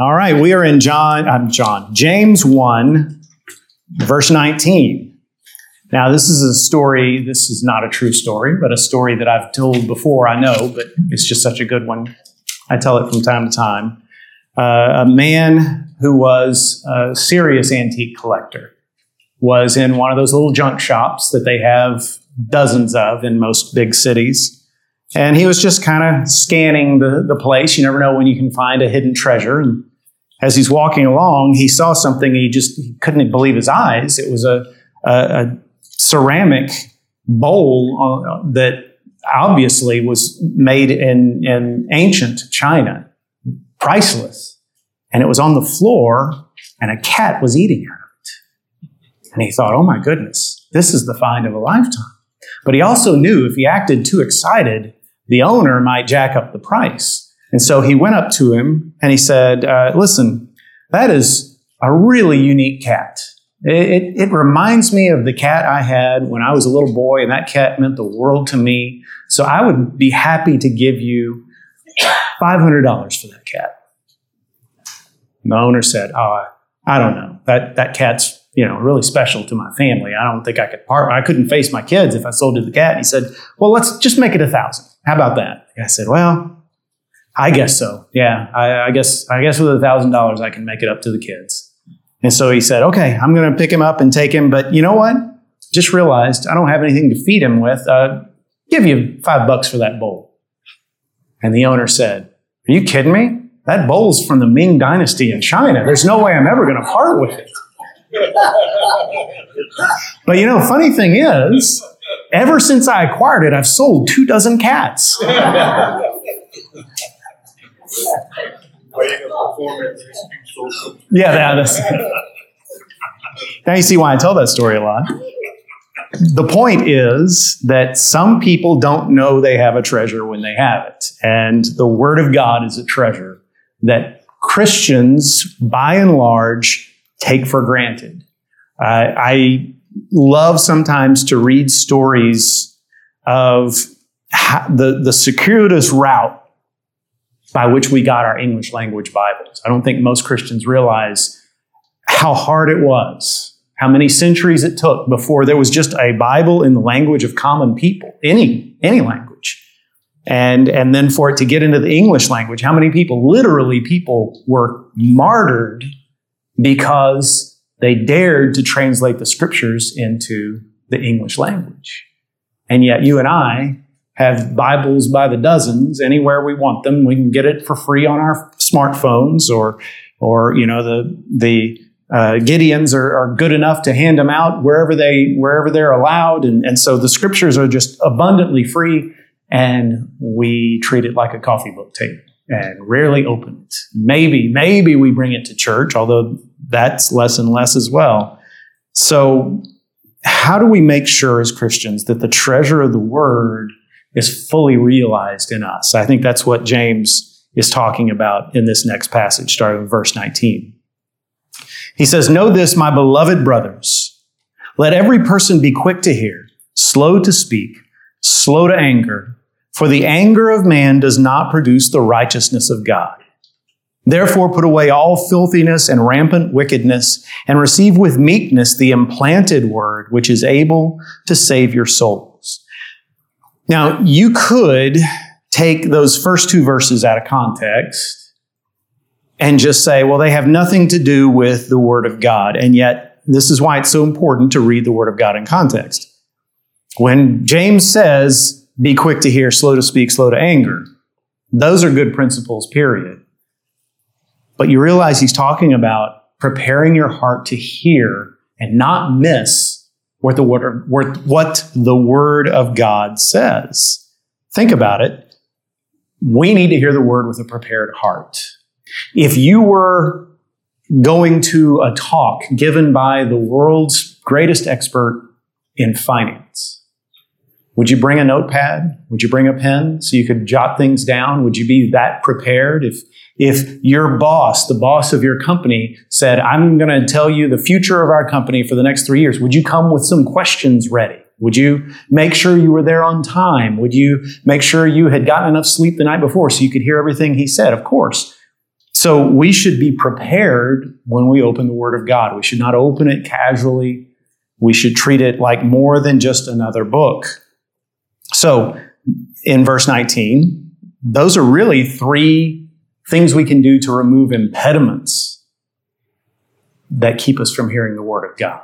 All right, we are in John, I'm John, James 1, verse 19. Now, this is a story, this is not a true story, but a story that I've told before, I know, but it's just such a good one. I tell it from time to time. Uh, a man who was a serious antique collector was in one of those little junk shops that they have dozens of in most big cities. And he was just kind of scanning the, the place. You never know when you can find a hidden treasure. And as he's walking along, he saw something he just couldn't believe his eyes. It was a, a, a ceramic bowl uh, that obviously was made in, in ancient China, priceless. And it was on the floor, and a cat was eating out of it. And he thought, oh my goodness, this is the find of a lifetime. But he also knew if he acted too excited, the owner might jack up the price. And so he went up to him and he said, uh, Listen, that is a really unique cat. It, it, it, reminds me of the cat I had when I was a little boy, and that cat meant the world to me. So I would be happy to give you $500 for that cat. And the owner said, Oh, I don't know. That, that cat's you know, really special to my family. I don't think I could part. I couldn't face my kids if I sold to the cat. And he said, "Well, let's just make it a thousand. How about that?" I said, "Well, I guess so. Yeah, I, I guess I guess with a thousand dollars, I can make it up to the kids." And so he said, "Okay, I'm going to pick him up and take him, but you know what? Just realized I don't have anything to feed him with. Uh, give you five bucks for that bowl." And the owner said, "Are you kidding me? That bowl's from the Ming Dynasty in China. There's no way I'm ever going to part with it." but you know, funny thing is, ever since I acquired it, I've sold two dozen cats. yeah, that's. now you see why I tell that story a lot. The point is that some people don't know they have a treasure when they have it. And the Word of God is a treasure that Christians, by and large, take for granted. Uh, I love sometimes to read stories of the, the circuitous route by which we got our English language Bibles. I don't think most Christians realize how hard it was, how many centuries it took before there was just a Bible in the language of common people, any, any language. And, and then for it to get into the English language, how many people, literally people, were martyred because they dared to translate the scriptures into the English language. And yet you and I have Bibles by the dozens anywhere we want them. We can get it for free on our smartphones or, or, you know, the, the, uh, Gideons are, are, good enough to hand them out wherever they wherever they're allowed, and, and so the scriptures are just abundantly free, and we treat it like a coffee book table and rarely open it. Maybe maybe we bring it to church, although that's less and less as well. So, how do we make sure as Christians that the treasure of the word is fully realized in us? I think that's what James is talking about in this next passage, starting with verse 19. He says, Know this, my beloved brothers. Let every person be quick to hear, slow to speak, slow to anger, for the anger of man does not produce the righteousness of God. Therefore, put away all filthiness and rampant wickedness, and receive with meekness the implanted word, which is able to save your souls. Now, you could take those first two verses out of context and just say, well, they have nothing to do with the Word of God. And yet, this is why it's so important to read the Word of God in context. When James says, be quick to hear, slow to speak, slow to anger, those are good principles, period. But you realize he's talking about preparing your heart to hear and not miss what the word, what the word of God says. Think about it. We need to hear the word with a prepared heart. If you were going to a talk given by the world's greatest expert in finance, would you bring a notepad? Would you bring a pen so you could jot things down? Would you be that prepared if if your boss, the boss of your company, said, I'm going to tell you the future of our company for the next three years, would you come with some questions ready? Would you make sure you were there on time? Would you make sure you had gotten enough sleep the night before so you could hear everything he said? Of course. So we should be prepared when we open the Word of God. We should not open it casually. We should treat it like more than just another book. So in verse 19, those are really three things we can do to remove impediments that keep us from hearing the Word of God.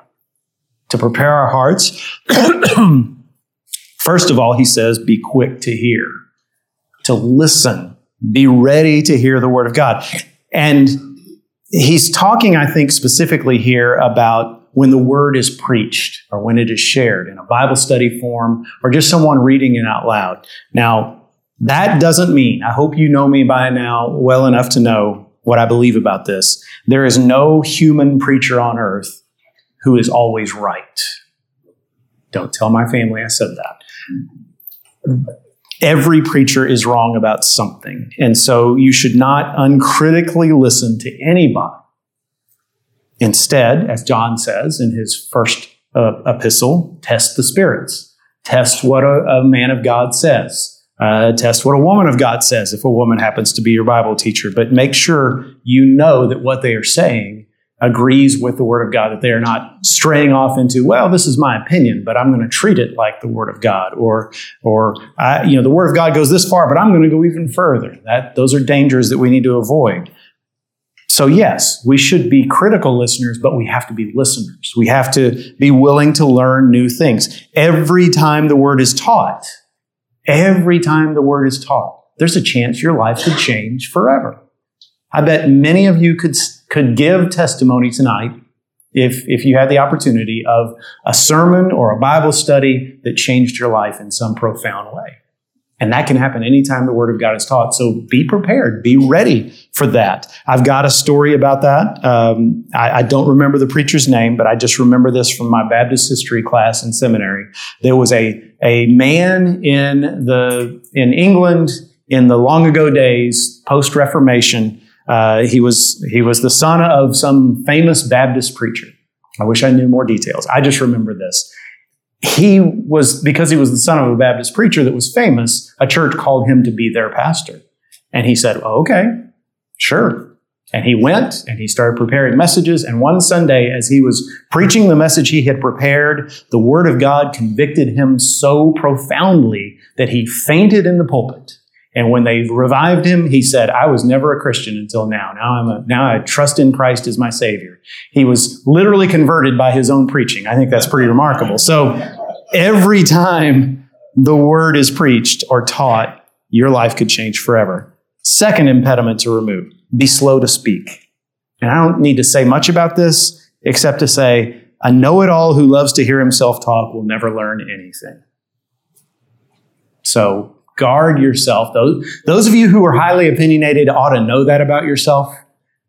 To prepare our hearts, first of all, he says, be quick to hear, to listen, be ready to hear the Word of God. And he's talking, I think, specifically here about when the word is preached or when it is shared in a Bible study form or just someone reading it out loud. Now, that doesn't mean, I hope you know me by now well enough to know what I believe about this. There is no human preacher on earth who is always right. Don't tell my family I said that. Every preacher is wrong about something. And so you should not uncritically listen to anybody Instead, as John says in his first uh, epistle, test the spirits. Test what a, a man of God says. Uh, test what a woman of God says if a woman happens to be your Bible teacher. But make sure you know that what they are saying agrees with the Word of God, that they are not straying off into, well, this is my opinion, but I'm going to treat it like the Word of God, or, or I, you know, the Word of God goes this far, but I'm going to go even further. That those are dangers that we need to avoid. So, yes, we should be critical listeners, but we have to be listeners. We have to be willing to learn new things. Every time the word is taught, every time the word is taught, there's a chance your life could change forever. I bet many of you could, could give testimony tonight if, if you had the opportunity of a sermon or a Bible study that changed your life in some profound way. And that can happen anytime the Word of God is taught. So be prepared, be ready for that. I've got a story about that. Um, I, I, don't remember the preacher's name, but I just remember this from my Baptist history class in seminary. There was a, a man in the in England in the long ago days, post Reformation. Uh, he was he was the son of some famous Baptist preacher. I wish I knew more details. I just remember this he was, because he was the son of a Baptist preacher that was famous, a church called him to be their pastor. And he said, oh, okay, sure. And he went and he started preparing messages. And one Sunday, as he was preaching the message he had prepared, the word of God convicted him so profoundly that he fainted in the pulpit. And when they revived him, he said, I was never a Christian until now. Now I'm a, now I trust in Christ as my savior. He was literally converted by his own preaching. I think that's pretty remarkable. So every time the word is preached or taught, your life could change forever. Second impediment to remove, be slow to speak. And I don't need to say much about this except to say, a know-it-all who loves to hear himself talk will never learn anything. So guard yourself. Those, those of you who are highly opinionated ought to know that about yourself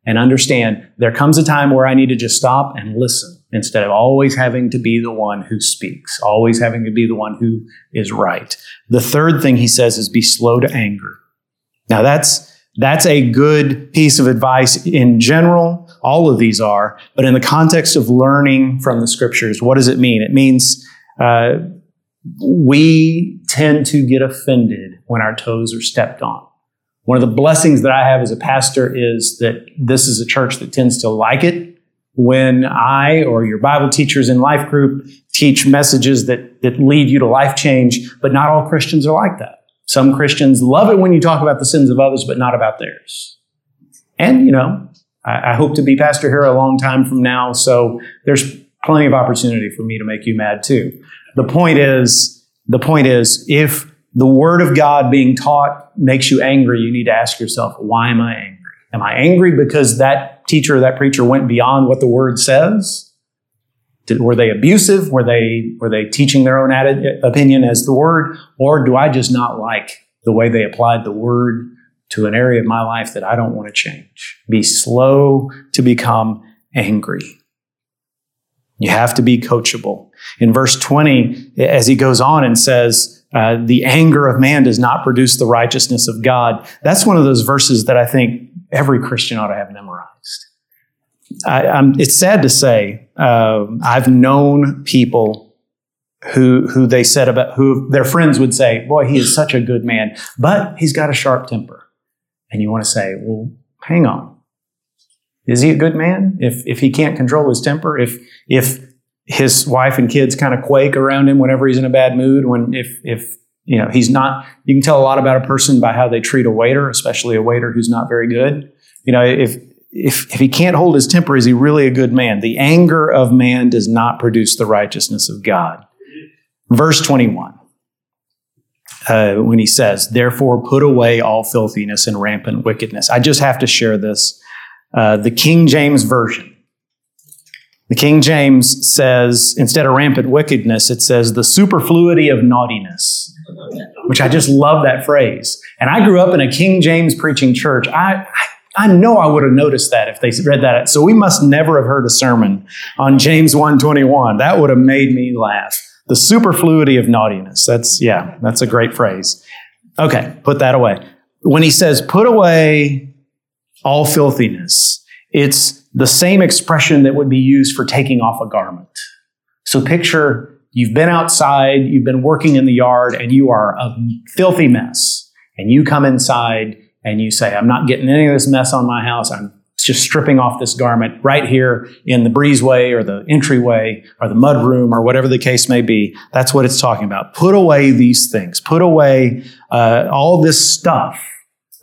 and understand there comes a time where I need to just stop and listen instead of always having to be the one who speaks, always having to be the one who is right. The third thing he says is be slow to anger. Now that's, that's a good piece of advice in general. All of these are, but in the context of learning from the scriptures, what does it mean? It means, uh, we tend to get offended when our toes are stepped on. One of the blessings that I have as a pastor is that this is a church that tends to like it when I or your Bible teachers in life group teach messages that, that lead you to life change, but not all Christians are like that. Some Christians love it when you talk about the sins of others, but not about theirs. And, you know, I, I hope to be pastor here a long time from now, so there's plenty of opportunity for me to make you mad too. The point is, the point is, if the word of God being taught makes you angry, you need to ask yourself, why am I angry? Am I angry because that teacher or that preacher went beyond what the word says? Did, were they abusive? Were they, were they teaching their own opinion as the word? Or do I just not like the way they applied the word to an area of my life that I don't want to change? Be slow to become angry. You have to be coachable. In verse 20, as he goes on and says, uh, the anger of man does not produce the righteousness of God. That's one of those verses that I think every Christian ought to have memorized. I, it's sad to say, uh, I've known people who who they said about who their friends would say, "Boy, he is such a good man, but he's got a sharp temper." And you want to say, "Well, hang on. Is he a good man? If if he can't control his temper, if if his wife and kids kind of quake around him whenever he's in a bad mood, when if if you know he's not you can tell a lot about a person by how they treat a waiter, especially a waiter who's not very good. You know, if if, if he can't hold his temper, is he really a good man? The anger of man does not produce the righteousness of God. Verse 21, uh, when he says, Therefore put away all filthiness and rampant wickedness. I just have to share this. Uh, the King James Version. The King James says, instead of rampant wickedness, it says the superfluity of naughtiness, which I just love that phrase. And I grew up in a King James preaching church. I, I know I would have noticed that if they read that. So we must never have heard a sermon on James 121. That would have made me laugh. The superfluity of naughtiness. That's, yeah, that's a great phrase. Okay, put that away. When he says, put away all filthiness, it's the same expression that would be used for taking off a garment. So picture you've been outside, you've been working in the yard, and you are a filthy mess. And you come inside and you say, I'm not getting any of this mess on my house. I'm just stripping off this garment right here in the breezeway or the entryway or the mud room or whatever the case may be. That's what it's talking about. Put away these things. Put away uh, all this stuff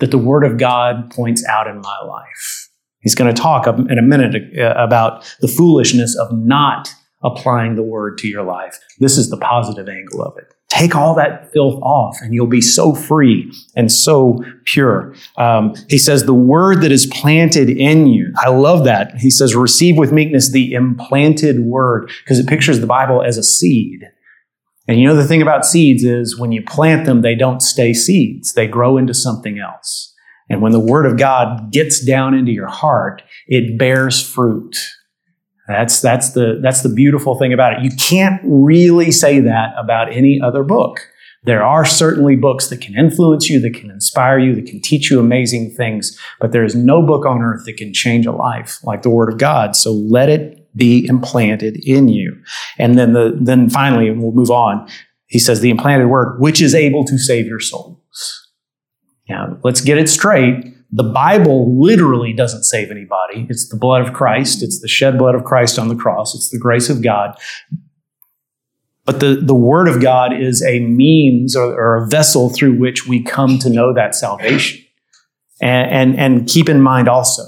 that the Word of God points out in my life. He's going to talk in a minute uh, about the foolishness of not applying the Word to your life. This is the positive angle of it. Take all that filth off and you'll be so free and so pure. Um, he says, the word that is planted in you. I love that. He says, receive with meekness the implanted word because it pictures the Bible as a seed. And you know, the thing about seeds is when you plant them, they don't stay seeds. They grow into something else. And when the word of God gets down into your heart, it bears fruit. That's, that's, the, that's the beautiful thing about it. You can't really say that about any other book. There are certainly books that can influence you, that can inspire you, that can teach you amazing things, but there is no book on earth that can change a life like the Word of God. So let it be implanted in you. And then the, then finally, and we'll move on, he says the implanted word, which is able to save your souls. Now, let's get it straight. The Bible literally doesn't save anybody. It's the blood of Christ. It's the shed blood of Christ on the cross. It's the grace of God. But the, the Word of God is a means or, or a vessel through which we come to know that salvation. And, and, and keep in mind also,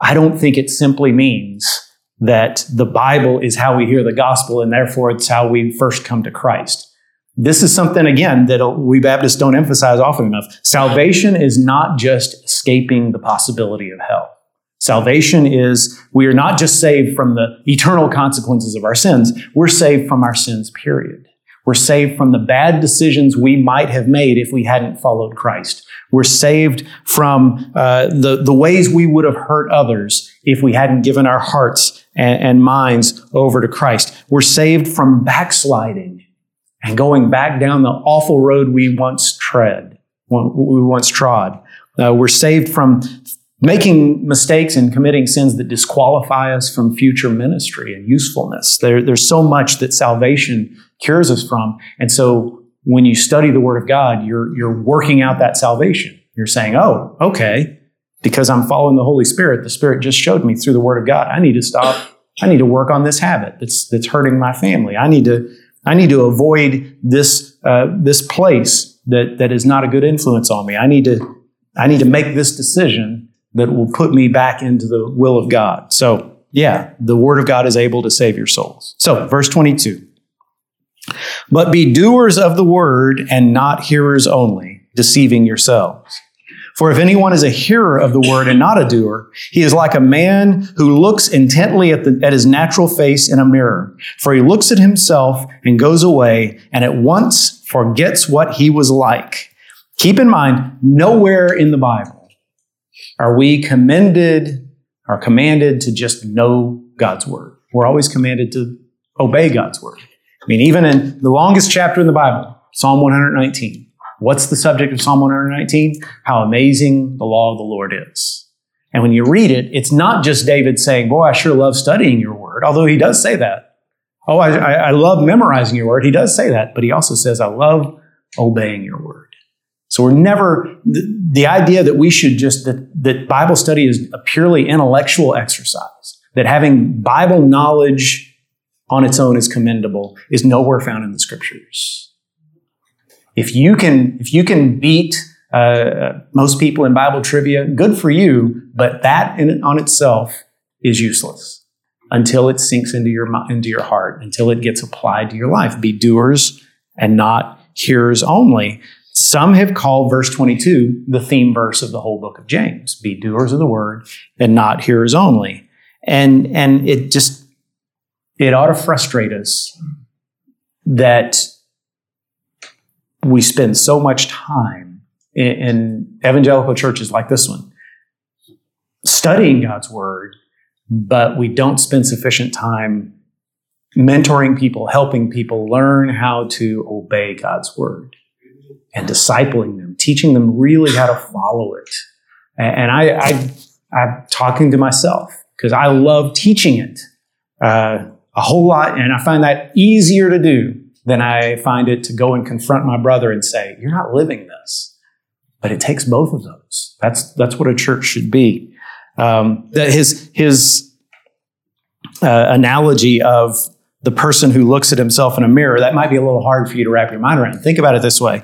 I don't think it simply means that the Bible is how we hear the gospel and therefore it's how we first come to Christ. This is something, again, that we Baptists don't emphasize often enough. Salvation is not just escaping the possibility of hell. Salvation is we are not just saved from the eternal consequences of our sins, we're saved from our sins, period. We're saved from the bad decisions we might have made if we hadn't followed Christ. We're saved from uh, the, the ways we would have hurt others if we hadn't given our hearts and, and minds over to Christ. We're saved from backsliding and going back down the awful road we once tread, we once trod. Uh, we're saved from making mistakes and committing sins that disqualify us from future ministry and usefulness. There, there's so much that salvation cures us from. And so when you study the Word of God, you're, you're working out that salvation. You're saying, oh, okay, because I'm following the Holy Spirit, the Spirit just showed me through the Word of God, I need to stop. I need to work on this habit that's, that's hurting my family. I need to I need to avoid this uh, this place that that is not a good influence on me. I need to I need to make this decision that will put me back into the will of God. So yeah, the Word of God is able to save your souls. So verse twenty two. But be doers of the word and not hearers only, deceiving yourselves. For if anyone is a hearer of the word and not a doer, he is like a man who looks intently at, the, at his natural face in a mirror. For he looks at himself and goes away and at once forgets what he was like. Keep in mind, nowhere in the Bible are we commended or commanded to just know God's word. We're always commanded to obey God's word. I mean, even in the longest chapter in the Bible, Psalm 119, What's the subject of Psalm 119? How amazing the law of the Lord is. And when you read it, it's not just David saying, Boy, I sure love studying your word, although he does say that. Oh, I, I love memorizing your word. He does say that, but he also says, I love obeying your word. So we're never, the, the idea that we should just, that, that Bible study is a purely intellectual exercise, that having Bible knowledge on its own is commendable, is nowhere found in the scriptures. If you can, if you can beat uh, most people in Bible trivia, good for you, but that in, on itself is useless until it sinks into your into your heart, until it gets applied to your life. Be doers and not hearers only. Some have called verse 22 the theme verse of the whole book of James. Be doers of the word and not hearers only. And, and it just, it ought to frustrate us that we spend so much time in, in evangelical churches like this one studying God's word, but we don't spend sufficient time mentoring people, helping people learn how to obey God's word and discipling them, teaching them really how to follow it. And I, I I'm talking to myself because I love teaching it uh, a whole lot, and I find that easier to do than I find it to go and confront my brother and say, "You're not living this." But it takes both of those. That's that's what a church should be. Um, that his his uh, analogy of the person who looks at himself in a mirror that might be a little hard for you to wrap your mind around. Think about it this way: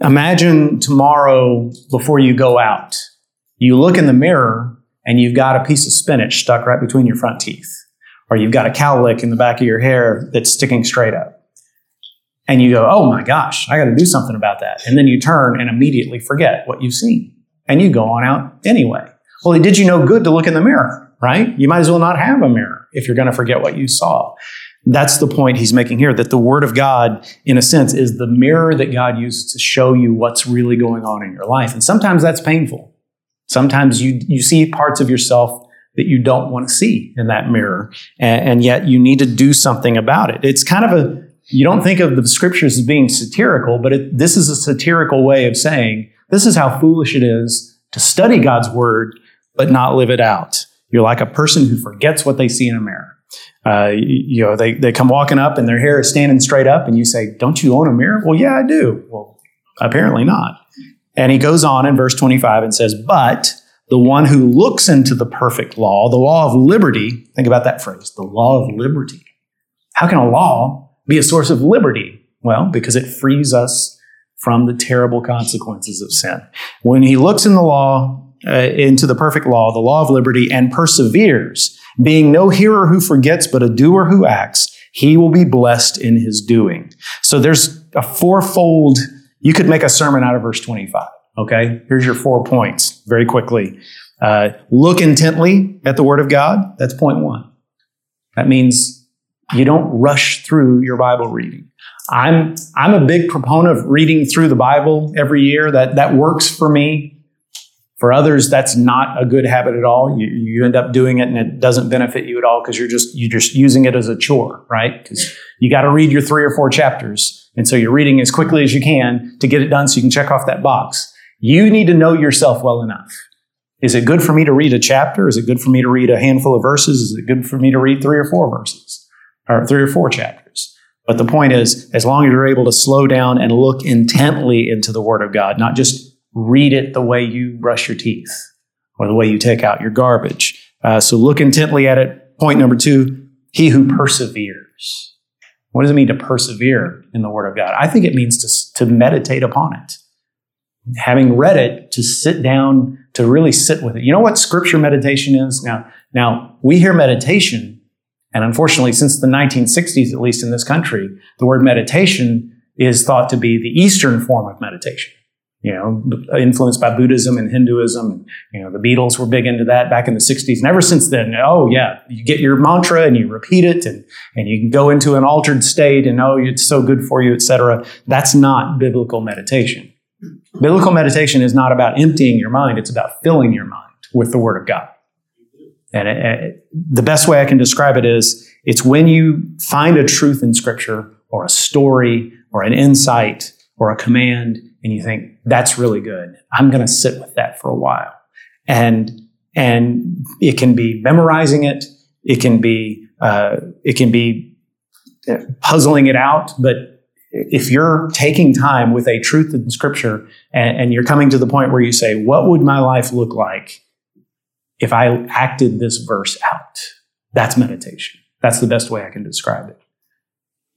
Imagine tomorrow before you go out, you look in the mirror and you've got a piece of spinach stuck right between your front teeth, or you've got a cowlick in the back of your hair that's sticking straight up. And you go, oh my gosh, I got to do something about that. And then you turn and immediately forget what you've seen. And you go on out anyway. Well, it did you no good to look in the mirror, right? You might as well not have a mirror if you're going to forget what you saw. That's the point he's making here that the Word of God, in a sense, is the mirror that God uses to show you what's really going on in your life. And sometimes that's painful. Sometimes you, you see parts of yourself that you don't want to see in that mirror, and, and yet you need to do something about it. It's kind of a, you don't think of the scriptures as being satirical, but it, this is a satirical way of saying this is how foolish it is to study God's Word but not live it out. You're like a person who forgets what they see in a mirror. Uh, you, know, they, they come walking up and their hair is standing straight up, and you say, Don't you own a mirror? Well, yeah, I do. Well, apparently not. And he goes on in verse 25 and says, But the one who looks into the perfect law, the law of liberty, think about that phrase, the law of liberty. How can a law be a source of liberty? Well, because it frees us from the terrible consequences of sin. When he looks in the law, uh, into the perfect law, the law of liberty, and perseveres, being no hearer who forgets, but a doer who acts, he will be blessed in his doing. So there's a fourfold, you could make a sermon out of verse 25. Okay, here's your four points very quickly. Uh, look intently at the Word of God. That's point one. That means you don't rush through your Bible reading. I'm I'm a big proponent of reading through the Bible every year. That that works for me. For others, that's not a good habit at all. You, you end up doing it and it doesn't benefit you at all because you're just, you're just using it as a chore, right? Because you got to read your three or four chapters. And so you're reading as quickly as you can to get it done so you can check off that box. You need to know yourself well enough. Is it good for me to read a chapter? Is it good for me to read a handful of verses? Is it good for me to read three or four verses or three or four chapters? But the point is, as long as you're able to slow down and look intently into the Word of God, not just read it the way you brush your teeth or the way you take out your garbage. Uh, so look intently at it. Point number two, he who perseveres. What does it mean to persevere in the Word of God? I think it means to, to meditate upon it. Having read it, to sit down, to really sit with it. You know what scripture meditation is? Now, now we hear meditation, and unfortunately, since the 1960s, at least in this country, the word meditation is thought to be the Eastern form of meditation you know, influenced by Buddhism and Hinduism. and You know, the Beatles were big into that back in the 60s. And ever since then, oh, yeah, you get your mantra and you repeat it and, and you can go into an altered state and, oh, it's so good for you, etc. That's not biblical meditation. Biblical meditation is not about emptying your mind, it's about filling your mind with the Word of God. And it, it, the best way I can describe it is it's when you find a truth in Scripture or a story or an insight or a command and you think that's really good. I'm going to sit with that for a while. And, and it can be memorizing it. It can be, uh, it can be uh, puzzling it out, but if you're taking time with a truth in Scripture and, and you're coming to the point where you say, What would my life look like if I acted this verse out? That's meditation. That's the best way I can describe it.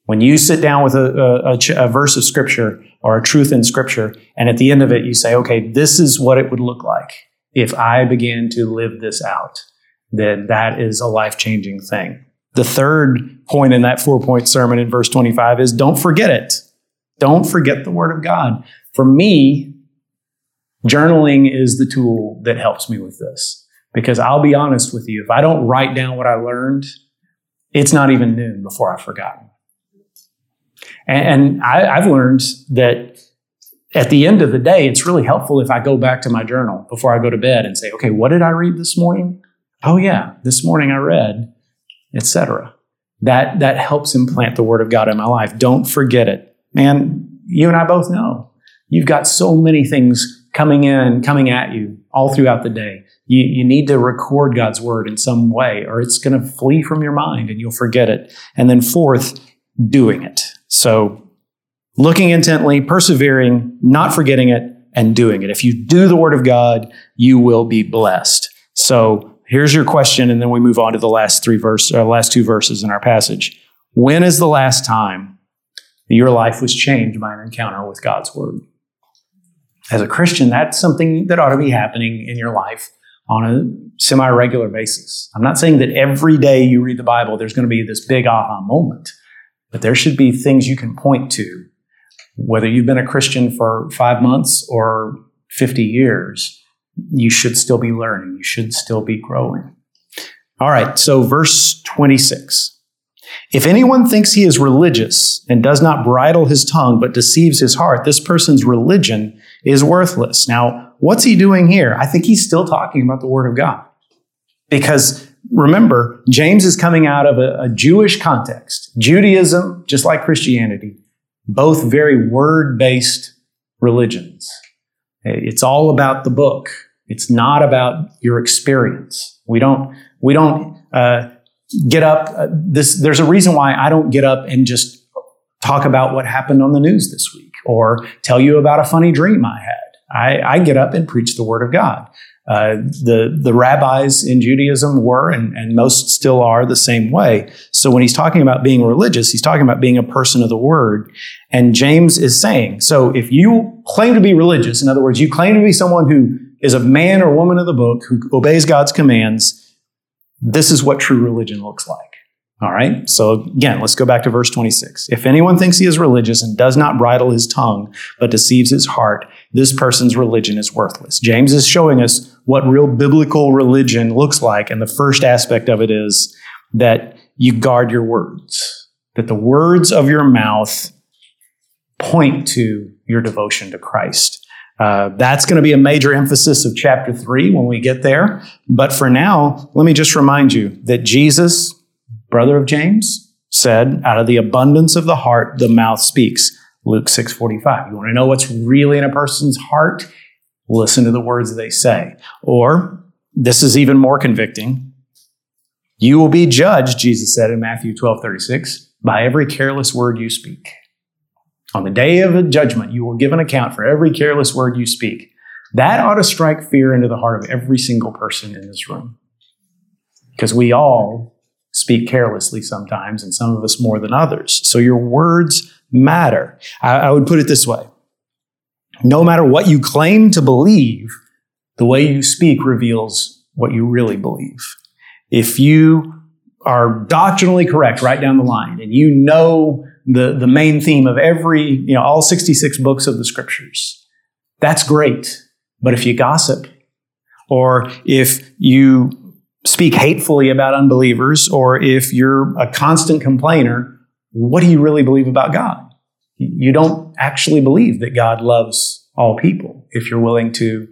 When you sit down with a, a, a, verse of Scripture or a truth in Scripture, and at the end of it, you say, okay, this is what it would look like if I began to live this out, then that is a life changing thing. The third point in that four point sermon in verse 25 is don't forget it. Don't forget the Word of God. For me, journaling is the tool that helps me with this. Because I'll be honest with you, if I don't write down what I learned, it's not even noon before I've forgotten. And, and I, I've learned that at the end of the day, it's really helpful if I go back to my journal before I go to bed and say, okay, what did I read this morning? Oh yeah, this morning I read, etc. That that helps implant the word of God in my life. Don't forget it. Man, you and I both know. You've got so many things coming in, coming at you all throughout the day. You, you need to record God's word in some way, or it's going to flee from your mind and you'll forget it. And then fourth, doing it. So looking intently, persevering, not forgetting it, and doing it. If you do the word of God, you will be blessed. So here's your question, and then we move on to the last three verses, or uh, last two verses in our passage. When is the last time your life was changed by an encounter with God's word? As a Christian, that's something that ought to be happening in your life on a semi regular basis. I'm not saying that every day you read the Bible, there's going to be this big aha moment. But there should be things you can point to, whether you've been a Christian for five months or 50 years, you should still be learning. You should still be growing. All right, so verse 26. If anyone thinks he is religious and does not bridle his tongue but deceives his heart, this person's religion is worthless. Now, what's he doing here? I think he's still talking about the Word of God. Because remember, James is coming out of a, a Jewish context. Judaism, just like Christianity, both very word based religions. It's all about the book. It's not about your experience. We don't, we don't uh, get up. Uh, this, there's a reason why I don't get up and just talk about what happened on the news this week or tell you about a funny dream I had. I, I get up and preach the word of God. Uh, the the rabbis in Judaism were and, and most still are the same way. So when he's talking about being religious, he's talking about being a person of the word. And James is saying, so if you claim to be religious, in other words, you claim to be someone who is a man or woman of the book who obeys God's commands, this is what true religion looks like. All right. So again, let's go back to verse 26. If anyone thinks he is religious and does not bridle his tongue, but deceives his heart, this person's religion is worthless. James is showing us what real biblical religion looks like. And the first aspect of it is that you guard your words, that the words of your mouth point to your devotion to Christ. Uh, that's going to be a major emphasis of chapter three when we get there. But for now, let me just remind you that Jesus, brother of James, said, out of the abundance of the heart, the mouth speaks. Luke 6:45. You want to know what's really in a person's heart? Listen to the words they say. Or this is even more convicting. You will be judged, Jesus said in Matthew 12:36, by every careless word you speak. On the day of judgment, you will give an account for every careless word you speak. That ought to strike fear into the heart of every single person in this room. Because we all speak carelessly sometimes, and some of us more than others. So your words matter. I, I would put it this way no matter what you claim to believe, the way you speak reveals what you really believe. If you are doctrinally correct right down the line and you know the, the main theme of every, you know, all 66 books of the scriptures, that's great. But if you gossip or if you speak hatefully about unbelievers or if you're a constant complainer, what do you really believe about God? You don't actually believe that God loves all people if you're willing to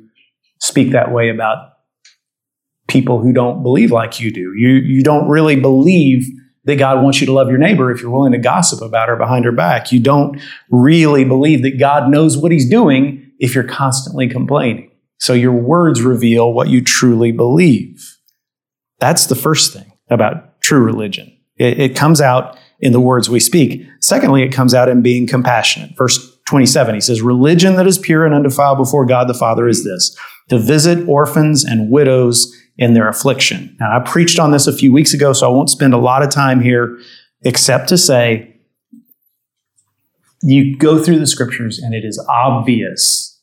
speak that way about people who don't believe like you do. You, you don't really believe that God wants you to love your neighbor if you're willing to gossip about her behind her back. You don't really believe that God knows what he's doing if you're constantly complaining. So your words reveal what you truly believe. That's the first thing about true religion. It, it comes out in the words we speak. Secondly, it comes out in being compassionate. Verse 27, he says, Religion that is pure and undefiled before God the Father is this to visit orphans and widows in their affliction. Now, I preached on this a few weeks ago, so I won't spend a lot of time here except to say you go through the scriptures and it is obvious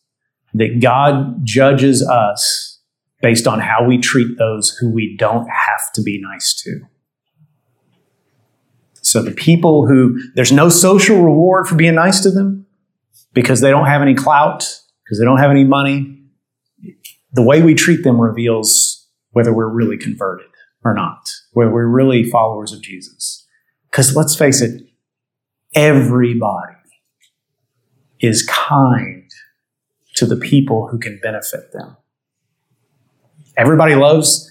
that God judges us based on how we treat those who we don't have to be nice to. So the people who there's no social reward for being nice to them because they don't have any clout, because they don't have any money, the way we treat them reveals whether we're really converted or not, whether we're really followers of Jesus. Because let's face it, everybody is kind to the people who can benefit them. Everybody loves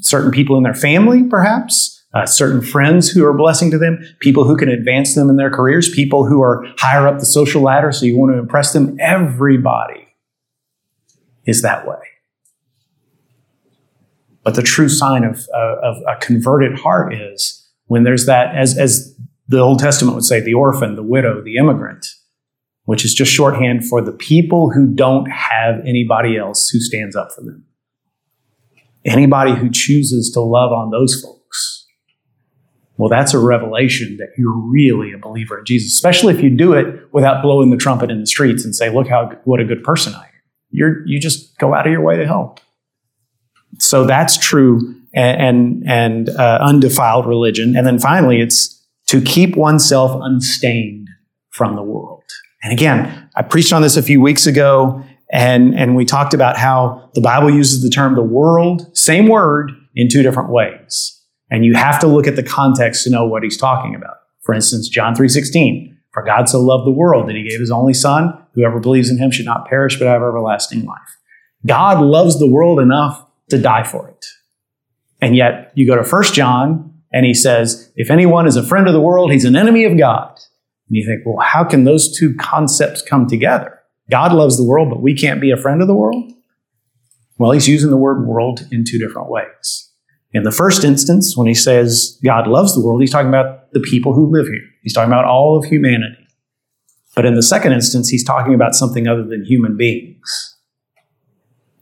certain people in their family, perhaps uh, certain friends who are a blessing to them, people who can advance them in their careers, people who are higher up the social ladder, so you want to impress them. Everybody is that way. But the true sign of, uh, of a converted heart is when there's that, as, as the Old Testament would say, the orphan, the widow, the immigrant, which is just shorthand for the people who don't have anybody else who stands up for them. Anybody who chooses to love on those folks well, that's a revelation that you're really a believer in Jesus, especially if you do it without blowing the trumpet in the streets and say, look how, what a good person I am. You're, you just go out of your way to help. So that's true and, and, and uh, undefiled religion. And then finally, it's to keep oneself unstained from the world. And again, I preached on this a few weeks ago and, and we talked about how the Bible uses the term the world, same word, in two different ways. And you have to look at the context to know what he's talking about. For instance, John 3:16, for God so loved the world that he gave his only son, whoever believes in him should not perish but have everlasting life. God loves the world enough to die for it. And yet you go to 1 John and he says, if anyone is a friend of the world, he's an enemy of God. And you think, well, how can those two concepts come together? God loves the world, but we can't be a friend of the world? Well, he's using the word world in two different ways. In the first instance, when he says God loves the world, he's talking about the people who live here. He's talking about all of humanity. But in the second instance, he's talking about something other than human beings.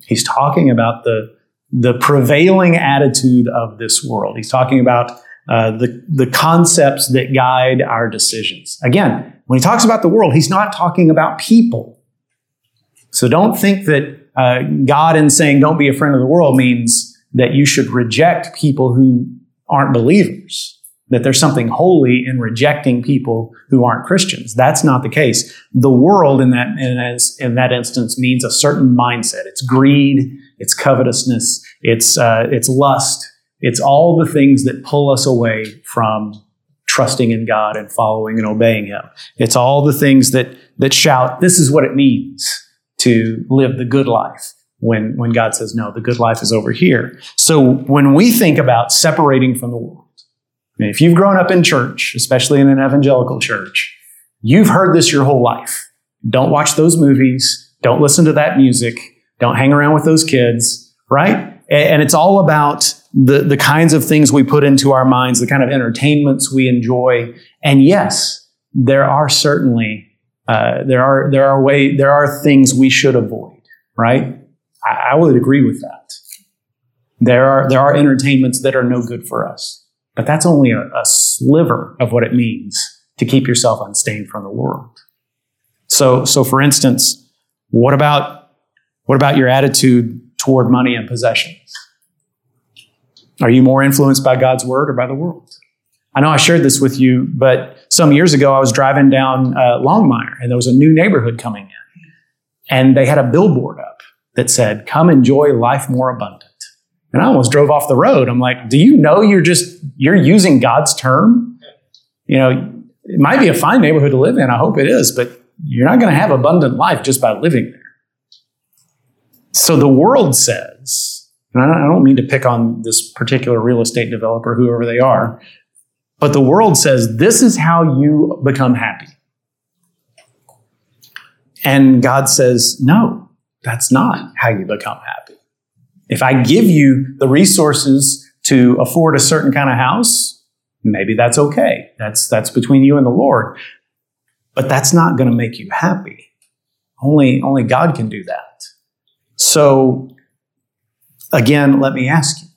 He's talking about the, the prevailing attitude of this world. He's talking about uh, the, the concepts that guide our decisions. Again, when he talks about the world, he's not talking about people. So don't think that uh, God, in saying don't be a friend of the world, means that you should reject people who aren't believers, that there's something holy in rejecting people who aren't Christians. That's not the case. The world in that, in, as, in that instance means a certain mindset. It's greed, it's covetousness, it's, uh, it's lust, it's all the things that pull us away from trusting in God and following and obeying Him. It's all the things that, that shout, this is what it means to live the good life when, when God says, no, the good life is over here. So when we think about separating from the world, if you've grown up in church, especially in an evangelical church, you've heard this your whole life. Don't watch those movies. Don't listen to that music. Don't hang around with those kids, right? And it's all about the, the kinds of things we put into our minds, the kind of entertainments we enjoy. And yes, there are certainly, uh, there are, there are way, there are things we should avoid, right? I, I would agree with that. There are, there are entertainments that are no good for us, but that's only a, a sliver of what it means to keep yourself unstained from the world. So, so for instance, what about, what about your attitude toward money and possessions? Are you more influenced by God's word or by the world? I know I shared this with you, but some years ago I was driving down uh, Longmire and there was a new neighborhood coming in. And they had a billboard up that said, Come enjoy life more abundant. And I almost drove off the road. I'm like, Do you know you're just, you're using God's term? You know, it might be a fine neighborhood to live in. I hope it is, but you're not going to have abundant life just by living there. So the world says, and I don't mean to pick on this particular real estate developer, whoever they are, but the world says this is how you become happy. And God says, no, that's not how you become happy. If I give you the resources to afford a certain kind of house, Maybe that's okay. That's, that's between you and the Lord. But that's not going to make you happy. Only, only God can do that. So, again, let me ask you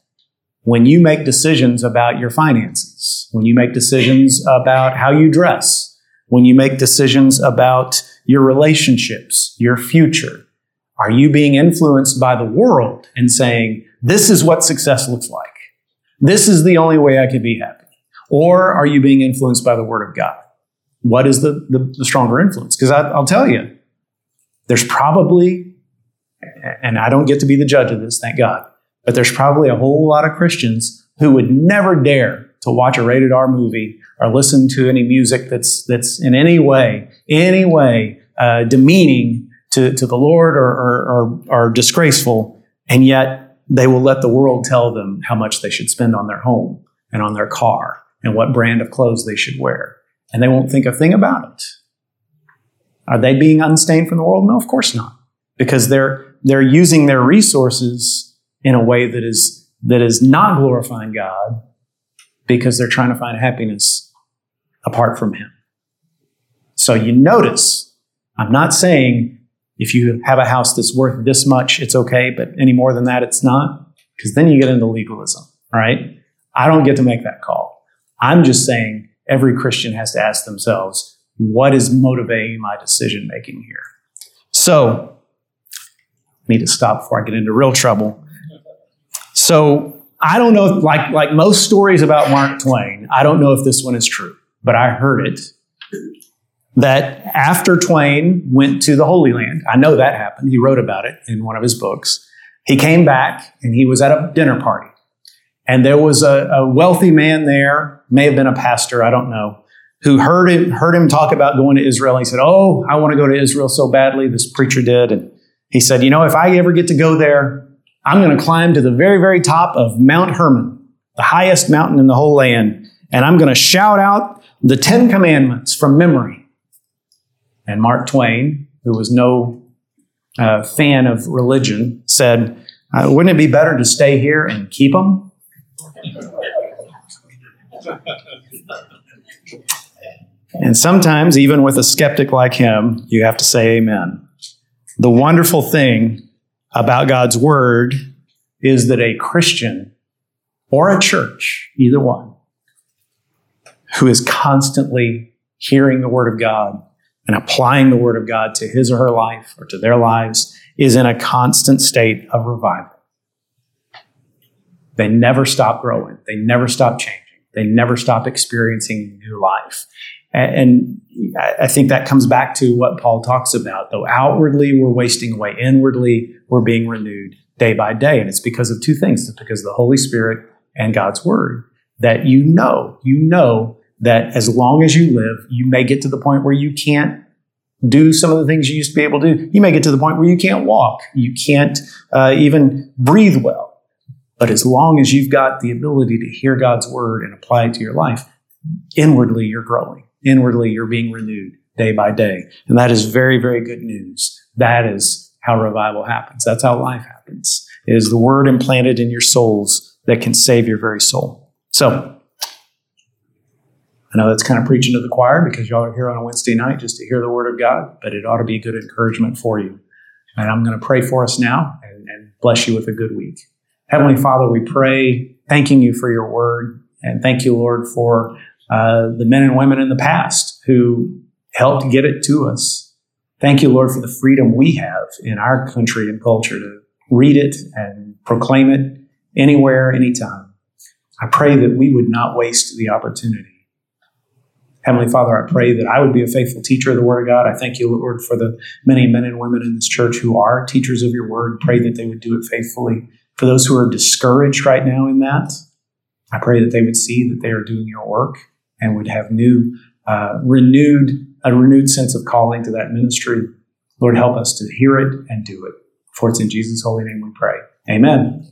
when you make decisions about your finances, when you make decisions about how you dress, when you make decisions about your relationships, your future, are you being influenced by the world and saying, this is what success looks like? This is the only way I can be happy. Or are you being influenced by the Word of God? What is the, the, the stronger influence? Because I'll tell you, there's probably, and I don't get to be the judge of this, thank God, but there's probably a whole lot of Christians who would never dare to watch a rated R movie or listen to any music that's, that's in any way, any way uh, demeaning to, to the Lord or, or, or, or disgraceful, and yet they will let the world tell them how much they should spend on their home and on their car and what brand of clothes they should wear. And they won't think a thing about it. Are they being unstained from the world? No, of course not. Because they're, they're using their resources in a way that is, that is not glorifying God because they're trying to find happiness apart from Him. So you notice, I'm not saying if you have a house that's worth this much, it's okay, but any more than that, it's not, because then you get into legalism, right? I don't get to make that call. I'm just saying every Christian has to ask themselves, what is motivating my decision making here? So, need to stop before I get into real trouble. So, I don't know, if, like, like most stories about Mark Twain, I don't know if this one is true, but I heard it that after Twain went to the Holy Land, I know that happened. He wrote about it in one of his books. He came back and he was at a dinner party. And there was a, a wealthy man there, may have been a pastor, I don't know, who heard him, heard him talk about going to Israel. He said, Oh, I want to go to Israel so badly. This preacher did. And he said, You know, if I ever get to go there, I'm going to climb to the very, very top of Mount Hermon, the highest mountain in the whole land. And I'm going to shout out the Ten Commandments from memory. And Mark Twain, who was no uh, fan of religion, said, uh, Wouldn't it be better to stay here and keep them? and sometimes, even with a skeptic like him, you have to say amen. The wonderful thing about God's word is that a Christian or a church, either one, who is constantly hearing the word of God and applying the Word of God to his or her life or to their lives is in a constant state of revival. They never stop growing. They never stop changing. They never stop experiencing new life. And I think that comes back to what Paul talks about. Though outwardly we're wasting away, inwardly we're being renewed day by day. And it's because of two things. It's because of the Holy Spirit and God's Word that you know, you know that as long as you live, you may get to the point where you can't do some of the things you used to be able to do. You may get to the point where you can't walk, you can't uh, even breathe well. But as long as you've got the ability to hear God's word and apply it to your life, inwardly you're growing. Inwardly you're being renewed day by day. And that is very, very good news. That is how revival happens. That's how life happens. It is the word implanted in your souls that can save your very soul. So, I know that's kind of preaching to the choir because y'all are here on a Wednesday night just to hear the word of God, but it ought to be good encouragement for you. And I'm going to pray for us now and, and bless you with a good week. Heavenly Father, we pray, thanking you for your word, and thank you, Lord, for uh, the men and women in the past who helped get it to us. Thank you, Lord, for the freedom we have in our country and culture to read it and proclaim it anywhere, anytime. I pray that we would not waste the opportunity Heavenly Father, I pray that I would be a faithful teacher of the Word of God. I thank you, Lord, for the many men and women in this church who are teachers of your Word. Pray that they would do it faithfully. For those who are discouraged right now in that, I pray that they would see that they are doing your work and would have new, uh, renewed, a renewed sense of calling to that ministry. Lord, help us to hear it and do it. For it's in Jesus' holy name we pray. Amen.